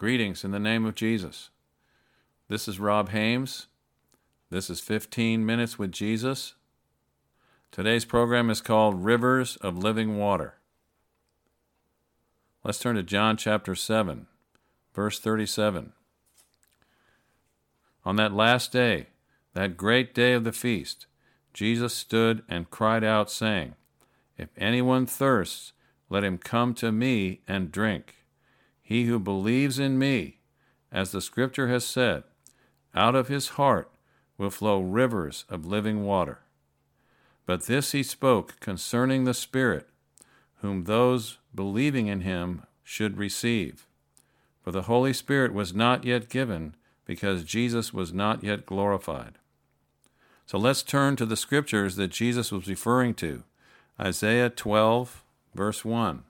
Greetings in the name of Jesus. This is Rob Hames. This is 15 Minutes with Jesus. Today's program is called Rivers of Living Water. Let's turn to John chapter 7, verse 37. On that last day, that great day of the feast, Jesus stood and cried out, saying, If anyone thirsts, let him come to me and drink. He who believes in me, as the Scripture has said, out of his heart will flow rivers of living water. But this he spoke concerning the Spirit, whom those believing in him should receive. For the Holy Spirit was not yet given, because Jesus was not yet glorified. So let's turn to the scriptures that Jesus was referring to Isaiah 12, verse 1.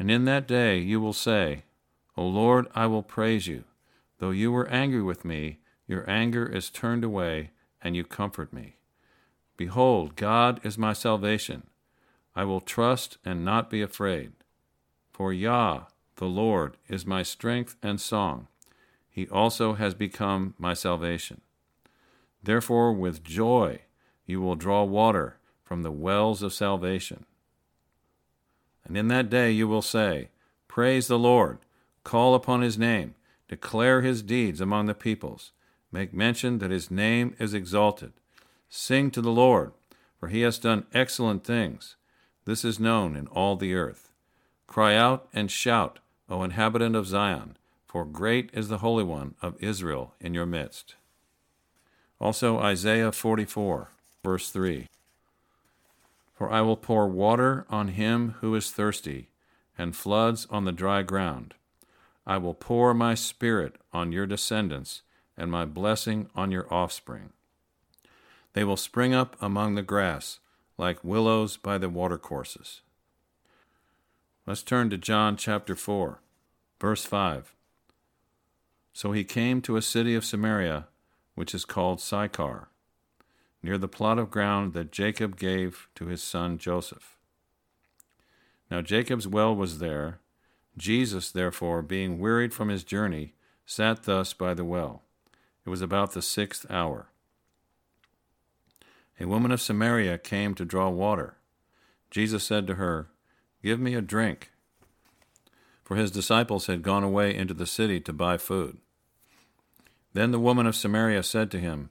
And in that day you will say, O Lord, I will praise you. Though you were angry with me, your anger is turned away, and you comfort me. Behold, God is my salvation. I will trust and not be afraid. For Yah, the Lord, is my strength and song. He also has become my salvation. Therefore, with joy, you will draw water from the wells of salvation. And in that day you will say, Praise the Lord, call upon his name, declare his deeds among the peoples, make mention that his name is exalted. Sing to the Lord, for he has done excellent things. This is known in all the earth. Cry out and shout, O inhabitant of Zion, for great is the Holy One of Israel in your midst. Also, Isaiah 44, verse 3. For I will pour water on him who is thirsty, and floods on the dry ground. I will pour my spirit on your descendants, and my blessing on your offspring. They will spring up among the grass, like willows by the watercourses. Let's turn to John chapter 4, verse 5. So he came to a city of Samaria, which is called Sychar near the plot of ground that Jacob gave to his son Joseph. Now Jacob's well was there. Jesus, therefore, being wearied from his journey, sat thus by the well. It was about the sixth hour. A woman of Samaria came to draw water. Jesus said to her, Give me a drink. For his disciples had gone away into the city to buy food. Then the woman of Samaria said to him,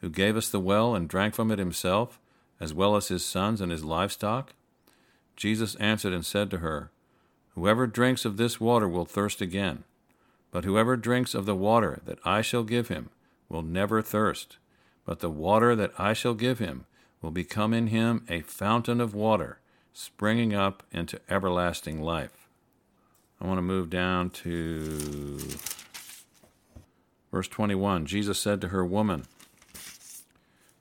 Who gave us the well and drank from it himself, as well as his sons and his livestock? Jesus answered and said to her, Whoever drinks of this water will thirst again, but whoever drinks of the water that I shall give him will never thirst, but the water that I shall give him will become in him a fountain of water, springing up into everlasting life. I want to move down to verse 21. Jesus said to her, Woman,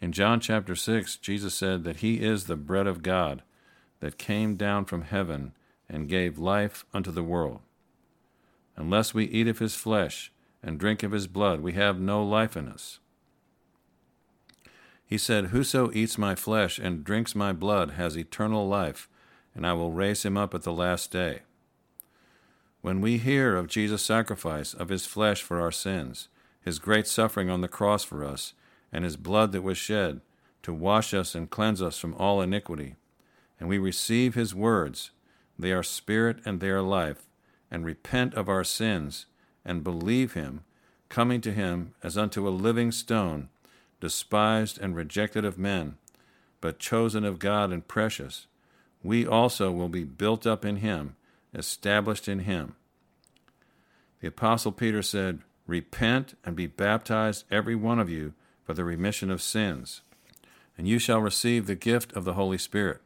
In John chapter 6, Jesus said that he is the bread of God that came down from heaven and gave life unto the world. Unless we eat of his flesh and drink of his blood, we have no life in us. He said, Whoso eats my flesh and drinks my blood has eternal life, and I will raise him up at the last day. When we hear of Jesus' sacrifice of his flesh for our sins, his great suffering on the cross for us, and his blood that was shed to wash us and cleanse us from all iniquity. And we receive his words. They are spirit and they are life, and repent of our sins and believe him, coming to him as unto a living stone, despised and rejected of men, but chosen of God and precious, we also will be built up in him, established in him. The Apostle Peter said, Repent and be baptized, every one of you, for the remission of sins, and you shall receive the gift of the Holy Spirit.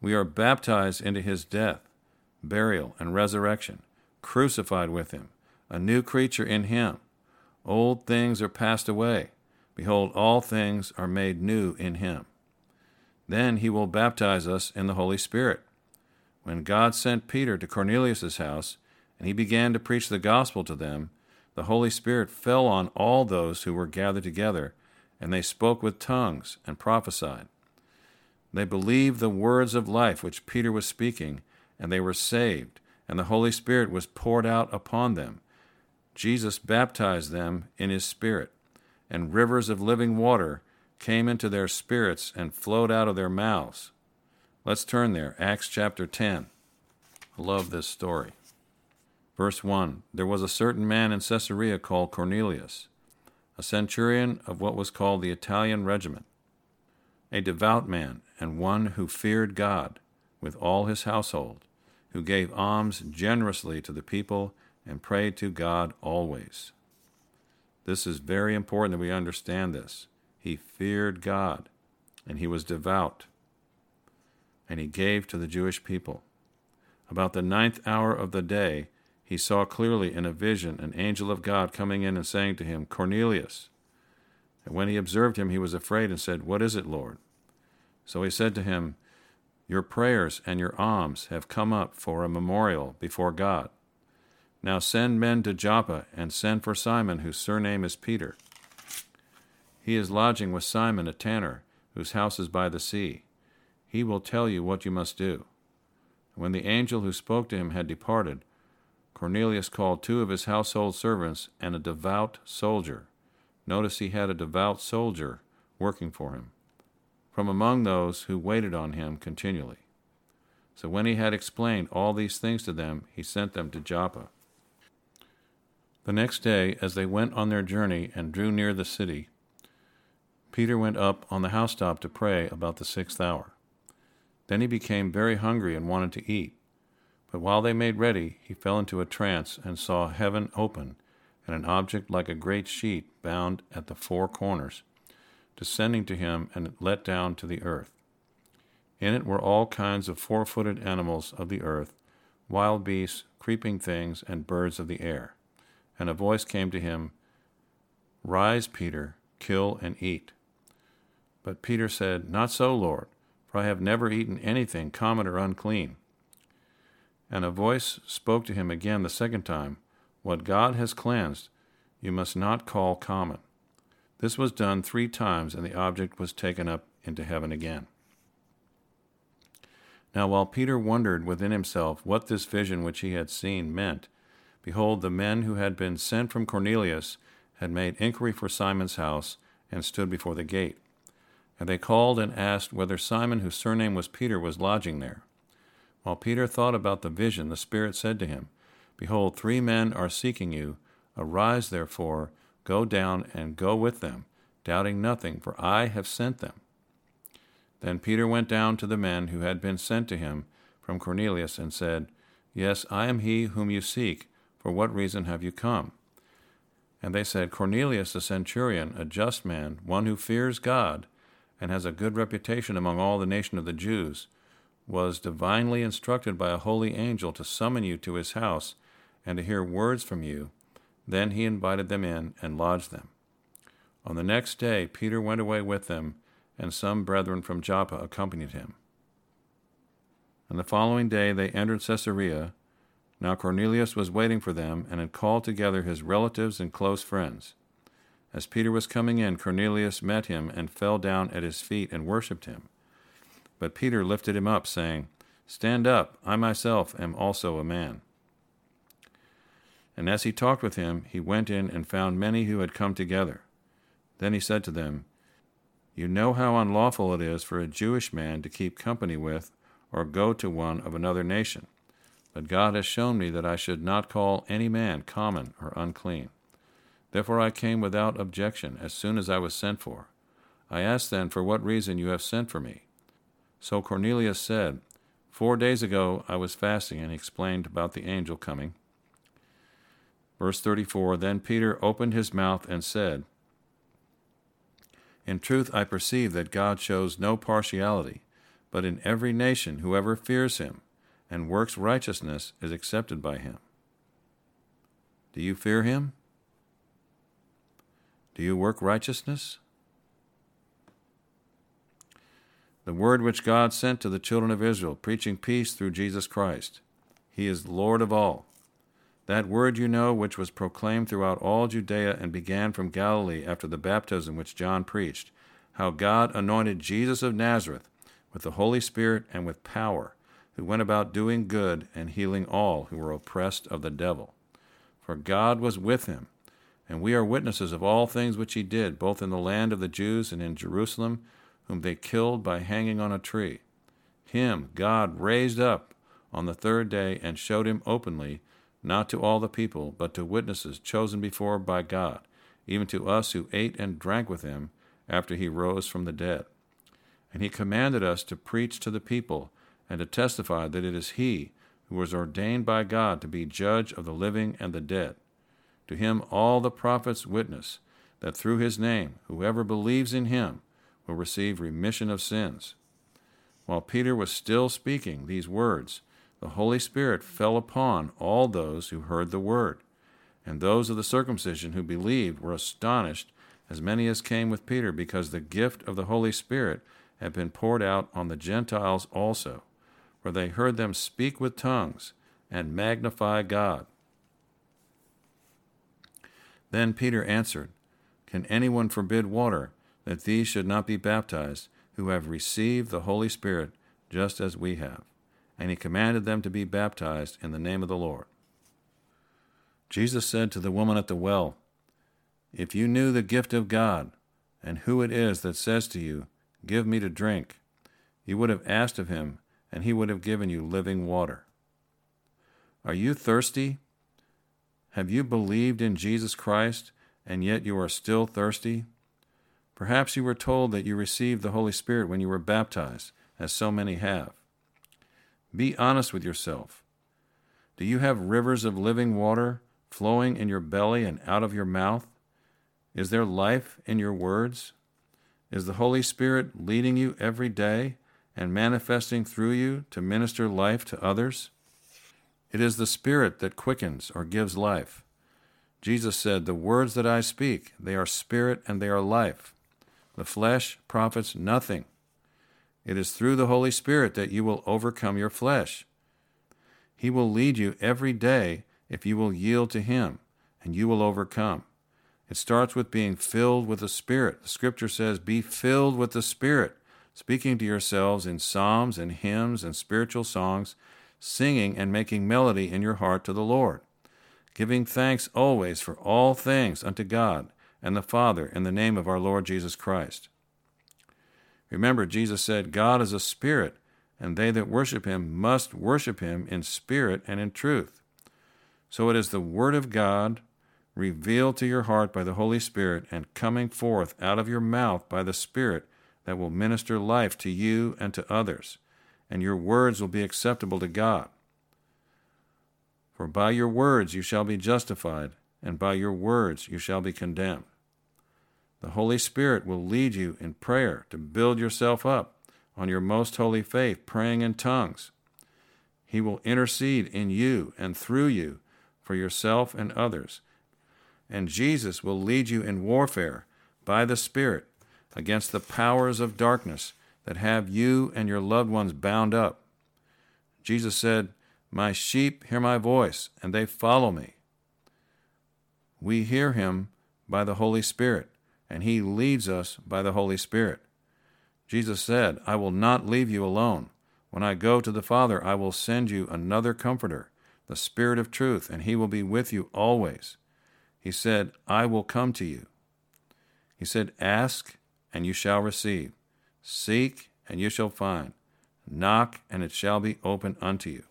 We are baptized into his death, burial, and resurrection, crucified with him, a new creature in him. Old things are passed away. Behold, all things are made new in him. Then he will baptize us in the Holy Spirit. When God sent Peter to Cornelius's house, and he began to preach the gospel to them, the Holy Spirit fell on all those who were gathered together, and they spoke with tongues and prophesied. They believed the words of life which Peter was speaking, and they were saved, and the Holy Spirit was poured out upon them. Jesus baptized them in his Spirit, and rivers of living water came into their spirits and flowed out of their mouths. Let's turn there. Acts chapter 10. I love this story. Verse 1 There was a certain man in Caesarea called Cornelius, a centurion of what was called the Italian regiment, a devout man, and one who feared God with all his household, who gave alms generously to the people and prayed to God always. This is very important that we understand this. He feared God, and he was devout, and he gave to the Jewish people. About the ninth hour of the day, he saw clearly in a vision an angel of God coming in and saying to him, Cornelius. And when he observed him, he was afraid and said, What is it, Lord? So he said to him, Your prayers and your alms have come up for a memorial before God. Now send men to Joppa and send for Simon, whose surname is Peter. He is lodging with Simon a tanner, whose house is by the sea. He will tell you what you must do. When the angel who spoke to him had departed, Cornelius called two of his household servants and a devout soldier. Notice he had a devout soldier working for him, from among those who waited on him continually. So when he had explained all these things to them, he sent them to Joppa. The next day, as they went on their journey and drew near the city, Peter went up on the housetop to pray about the sixth hour. Then he became very hungry and wanted to eat. But while they made ready, he fell into a trance and saw heaven open and an object like a great sheet bound at the four corners, descending to him and let down to the earth. In it were all kinds of four footed animals of the earth, wild beasts, creeping things, and birds of the air. And a voice came to him Rise, Peter, kill and eat. But Peter said, Not so, Lord, for I have never eaten anything common or unclean. And a voice spoke to him again the second time, What God has cleansed, you must not call common. This was done three times, and the object was taken up into heaven again. Now, while Peter wondered within himself what this vision which he had seen meant, behold, the men who had been sent from Cornelius had made inquiry for Simon's house and stood before the gate. And they called and asked whether Simon, whose surname was Peter, was lodging there. While Peter thought about the vision, the Spirit said to him, Behold, three men are seeking you. Arise, therefore, go down and go with them, doubting nothing, for I have sent them. Then Peter went down to the men who had been sent to him from Cornelius and said, Yes, I am he whom you seek. For what reason have you come? And they said, Cornelius the centurion, a just man, one who fears God, and has a good reputation among all the nation of the Jews, was divinely instructed by a holy angel to summon you to his house and to hear words from you. Then he invited them in and lodged them. On the next day, Peter went away with them, and some brethren from Joppa accompanied him. And the following day they entered Caesarea. Now Cornelius was waiting for them and had called together his relatives and close friends. As Peter was coming in, Cornelius met him and fell down at his feet and worshipped him. But Peter lifted him up, saying, Stand up, I myself am also a man. And as he talked with him, he went in and found many who had come together. Then he said to them, You know how unlawful it is for a Jewish man to keep company with or go to one of another nation. But God has shown me that I should not call any man common or unclean. Therefore I came without objection as soon as I was sent for. I asked then for what reason you have sent for me. So Cornelius said, Four days ago I was fasting, and he explained about the angel coming. Verse 34 Then Peter opened his mouth and said, In truth I perceive that God shows no partiality, but in every nation whoever fears him and works righteousness is accepted by him. Do you fear him? Do you work righteousness? The word which God sent to the children of Israel, preaching peace through Jesus Christ. He is Lord of all. That word you know, which was proclaimed throughout all Judea and began from Galilee after the baptism which John preached, how God anointed Jesus of Nazareth with the Holy Spirit and with power, who went about doing good and healing all who were oppressed of the devil. For God was with him, and we are witnesses of all things which he did, both in the land of the Jews and in Jerusalem whom they killed by hanging on a tree. Him God raised up on the third day and showed him openly, not to all the people, but to witnesses chosen before by God, even to us who ate and drank with him after he rose from the dead. And he commanded us to preach to the people and to testify that it is he who was ordained by God to be judge of the living and the dead. To him all the prophets witness that through his name whoever believes in him will receive remission of sins. While Peter was still speaking these words, the Holy Spirit fell upon all those who heard the word. And those of the circumcision who believed were astonished, as many as came with Peter, because the gift of the Holy Spirit had been poured out on the Gentiles also, for they heard them speak with tongues and magnify God. Then Peter answered, Can anyone forbid water that these should not be baptized who have received the Holy Spirit just as we have. And he commanded them to be baptized in the name of the Lord. Jesus said to the woman at the well, If you knew the gift of God, and who it is that says to you, Give me to drink, you would have asked of him, and he would have given you living water. Are you thirsty? Have you believed in Jesus Christ, and yet you are still thirsty? Perhaps you were told that you received the Holy Spirit when you were baptized, as so many have. Be honest with yourself. Do you have rivers of living water flowing in your belly and out of your mouth? Is there life in your words? Is the Holy Spirit leading you every day and manifesting through you to minister life to others? It is the Spirit that quickens or gives life. Jesus said, The words that I speak, they are spirit and they are life. The flesh profits nothing. It is through the Holy Spirit that you will overcome your flesh. He will lead you every day if you will yield to Him, and you will overcome. It starts with being filled with the Spirit. The scripture says, Be filled with the Spirit, speaking to yourselves in psalms and hymns and spiritual songs, singing and making melody in your heart to the Lord, giving thanks always for all things unto God and the Father in the name of our Lord Jesus Christ. Remember, Jesus said, God is a spirit, and they that worship him must worship him in spirit and in truth. So it is the Word of God revealed to your heart by the Holy Spirit and coming forth out of your mouth by the Spirit that will minister life to you and to others, and your words will be acceptable to God. For by your words you shall be justified, and by your words you shall be condemned. The Holy Spirit will lead you in prayer to build yourself up on your most holy faith, praying in tongues. He will intercede in you and through you for yourself and others. And Jesus will lead you in warfare by the Spirit against the powers of darkness that have you and your loved ones bound up. Jesus said, My sheep hear my voice, and they follow me. We hear him by the Holy Spirit, and he leads us by the Holy Spirit. Jesus said, I will not leave you alone. When I go to the Father, I will send you another comforter, the Spirit of truth, and he will be with you always. He said, I will come to you. He said, Ask, and you shall receive. Seek, and you shall find. Knock, and it shall be opened unto you.